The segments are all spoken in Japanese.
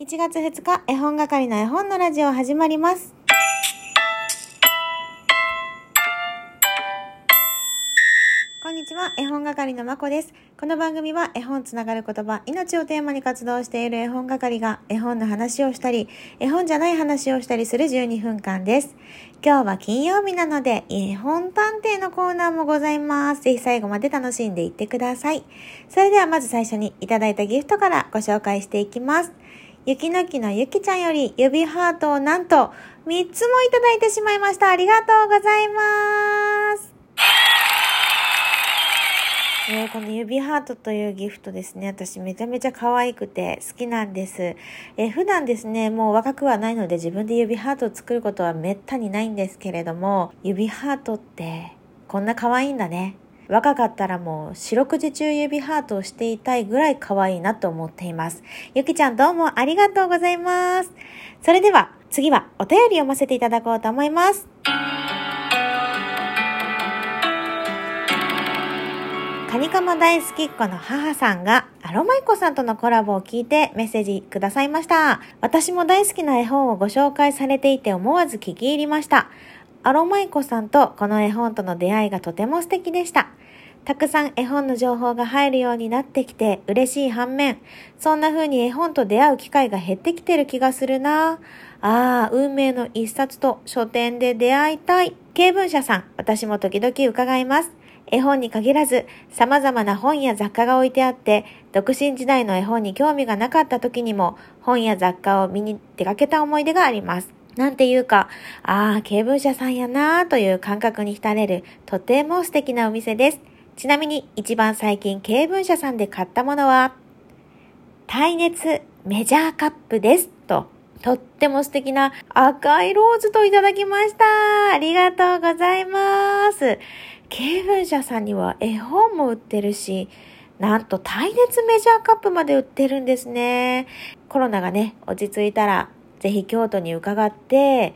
7月2日、絵本係の絵本のラジオ始まります。こんにちは、絵本係のまこです。この番組は絵本つながる言葉、命をテーマに活動している絵本係が絵本の話をしたり、絵本じゃない話をしたりする12分間です。今日は金曜日なので、絵本探偵のコーナーもございます。ぜひ最後まで楽しんでいってください。それではまず最初にいただいたギフトからご紹介していきます。ゆきのきのゆきちゃんより指ハートをなんと3つもいただいてしまいました。ありがとうございます。えーこの指ハートというギフトですね。私めちゃめちゃ可愛くて好きなんです。えー普段ですね、もう若くはないので自分で指ハートを作ることはめったにないんですけれども、指ハートってこんな可愛いんだね。若かったらもう四六時中指ハートをしていたいぐらい可愛いなと思っています。ゆきちゃんどうもありがとうございます。それでは次はお便り読ませていただこうと思います。カニカマ大好きっ子の母さんがアロマイコさんとのコラボを聞いてメッセージくださいました。私も大好きな絵本をご紹介されていて思わず聞き入りました。アロマイコさんとこの絵本との出会いがとても素敵でした。たくさん絵本の情報が入るようになってきて嬉しい反面、そんな風に絵本と出会う機会が減ってきてる気がするなぁああ、運命の一冊と書店で出会いたい。経文社さん、私も時々伺います。絵本に限らず、様々な本や雑貨が置いてあって、独身時代の絵本に興味がなかった時にも、本や雑貨を見に出かけた思い出があります。なんていうか、ああ、経文社さんやなあという感覚に浸れる、とても素敵なお店です。ちなみに、一番最近経文社さんで買ったものは、耐熱メジャーカップです。と、とっても素敵な赤いローズといただきました。ありがとうございます。経文社さんには絵本も売ってるし、なんと耐熱メジャーカップまで売ってるんですね。コロナがね、落ち着いたら、ぜひ京都に伺って、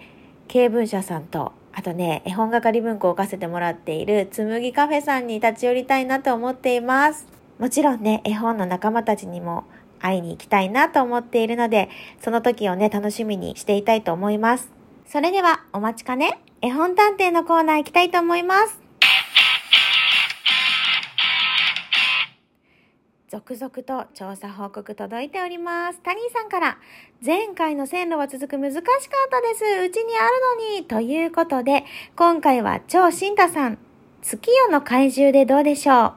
経文社さんと、あとね、絵本係文庫を置かせてもらっているつむぎカフェさんに立ち寄りたいなと思っています。もちろんね、絵本の仲間たちにも会いに行きたいなと思っているので、その時をね、楽しみにしていたいと思います。それでは、お待ちかね、絵本探偵のコーナー行きたいと思います。続々と調査報告届いております。タニーさんから、前回の線路は続く難しかったです。うちにあるのに。ということで、今回は超新太さん、月夜の怪獣でどうでしょう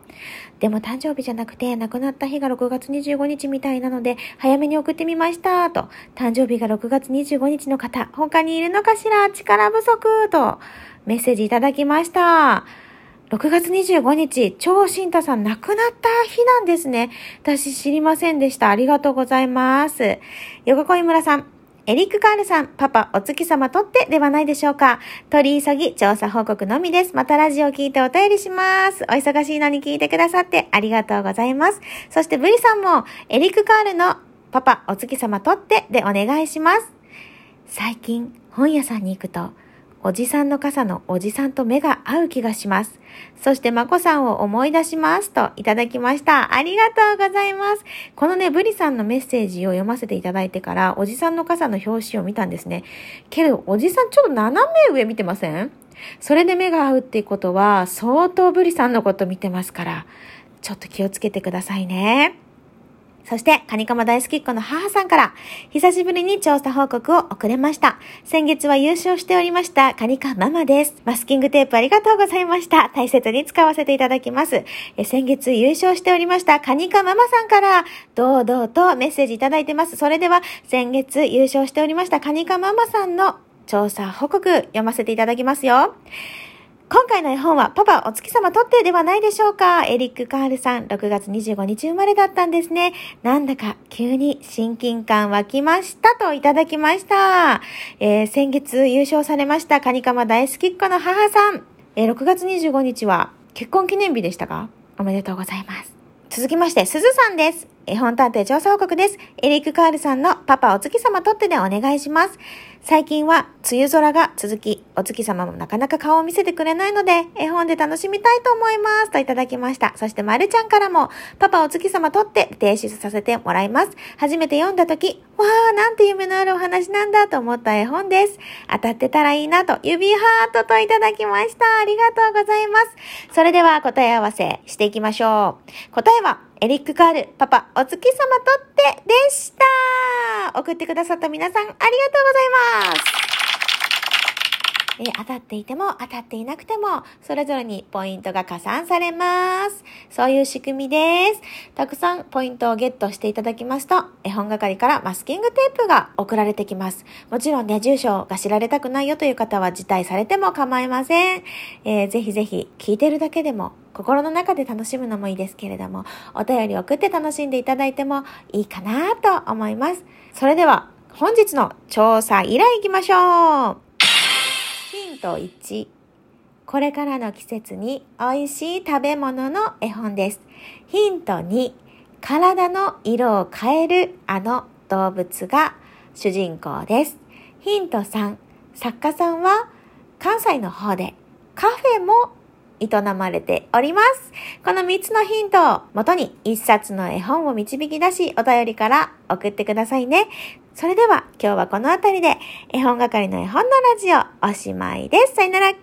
でも誕生日じゃなくて亡くなった日が6月25日みたいなので早めに送ってみましたと誕生日が6月25日の方他にいるのかしら？力不足とメッセージいただきました。6月25日、超新太さん亡くなった日なんですね。私知りませんでした。ありがとうございます。横恋村さん、エリック・カールさん、パパ、お月様とってではないでしょうか。取り急ぎ、調査報告のみです。またラジオ聞いてお便りします。お忙しいのに聞いてくださってありがとうございます。そしてブリさんも、エリック・カールのパパ、お月様とってでお願いします。最近、本屋さんに行くと、おじさんの傘のおじさんと目が合う気がします。そして、まこさんを思い出します。と、いただきました。ありがとうございます。このね、ブリさんのメッセージを読ませていただいてから、おじさんの傘の表紙を見たんですね。けど、おじさんちょっと斜め上見てません？それで目が合うっていうことは、相当ブリさんのこと見てますから、ちょっと気をつけてくださいね。そして、カニカマ大好きっ子の母さんから、久しぶりに調査報告を送れました。先月は優勝しておりました、カニカママです。マスキングテープありがとうございました。大切に使わせていただきます。え先月優勝しておりました、カニカママさんから、堂々とメッセージいただいてます。それでは、先月優勝しておりました、カニカママさんの調査報告読ませていただきますよ。今回の絵本はパパお月様とってではないでしょうか。エリック・カールさん、6月25日生まれだったんですね。なんだか急に親近感湧きましたといただきました。えー先月優勝されましたカニカマ大好きっ子の母さん。えー6月25日は結婚記念日でしたか？おめでとうございます。続きまして、すずさんです。絵本探偵調査報告です。エリック・カールさんのパパお月様とってでお願いします。最近は梅雨空が続き、お月様もなかなか顔を見せてくれないので、絵本で楽しみたいと思います。といただきました。そして、まるちゃんからも、パパお月様撮って提出させてもらいます。初めて読んだ時、わー、なんて夢のあるお話なんだと思った絵本です。当たってたらいいなと、指ハートといただきました。ありがとうございます。それでは答え合わせしていきましょう。答えは、エリック・カール、パパ、お月様とってでした。送ってくださった皆さん、ありがとうございます。え当たっていても当たっていなくても、それぞれにポイントが加算されます。そういう仕組みです。たくさんポイントをゲットしていただきますと、絵本係からマスキングテープが送られてきます。もちろんね、住所が知られたくないよという方は辞退されても構いません。えー、ぜひぜひ聞いてるだけでも心の中で楽しむのもいいですけれども、お便り送って楽しんでいただいてもいいかなと思います。それでは、本日の調査依頼行きましょう。ヒント1。これからの季節に美味しい食べ物の絵本です。ヒント2。体の色を変えるあの動物が主人公です。ヒント3。作家さんは関西の方でカフェも営まれております。この3つのヒントをもとに1冊の絵本を導き出しお便りから送ってくださいね。それでは今日はこの辺りで絵本係の絵本のラジオおしまいです。さよなら、きょ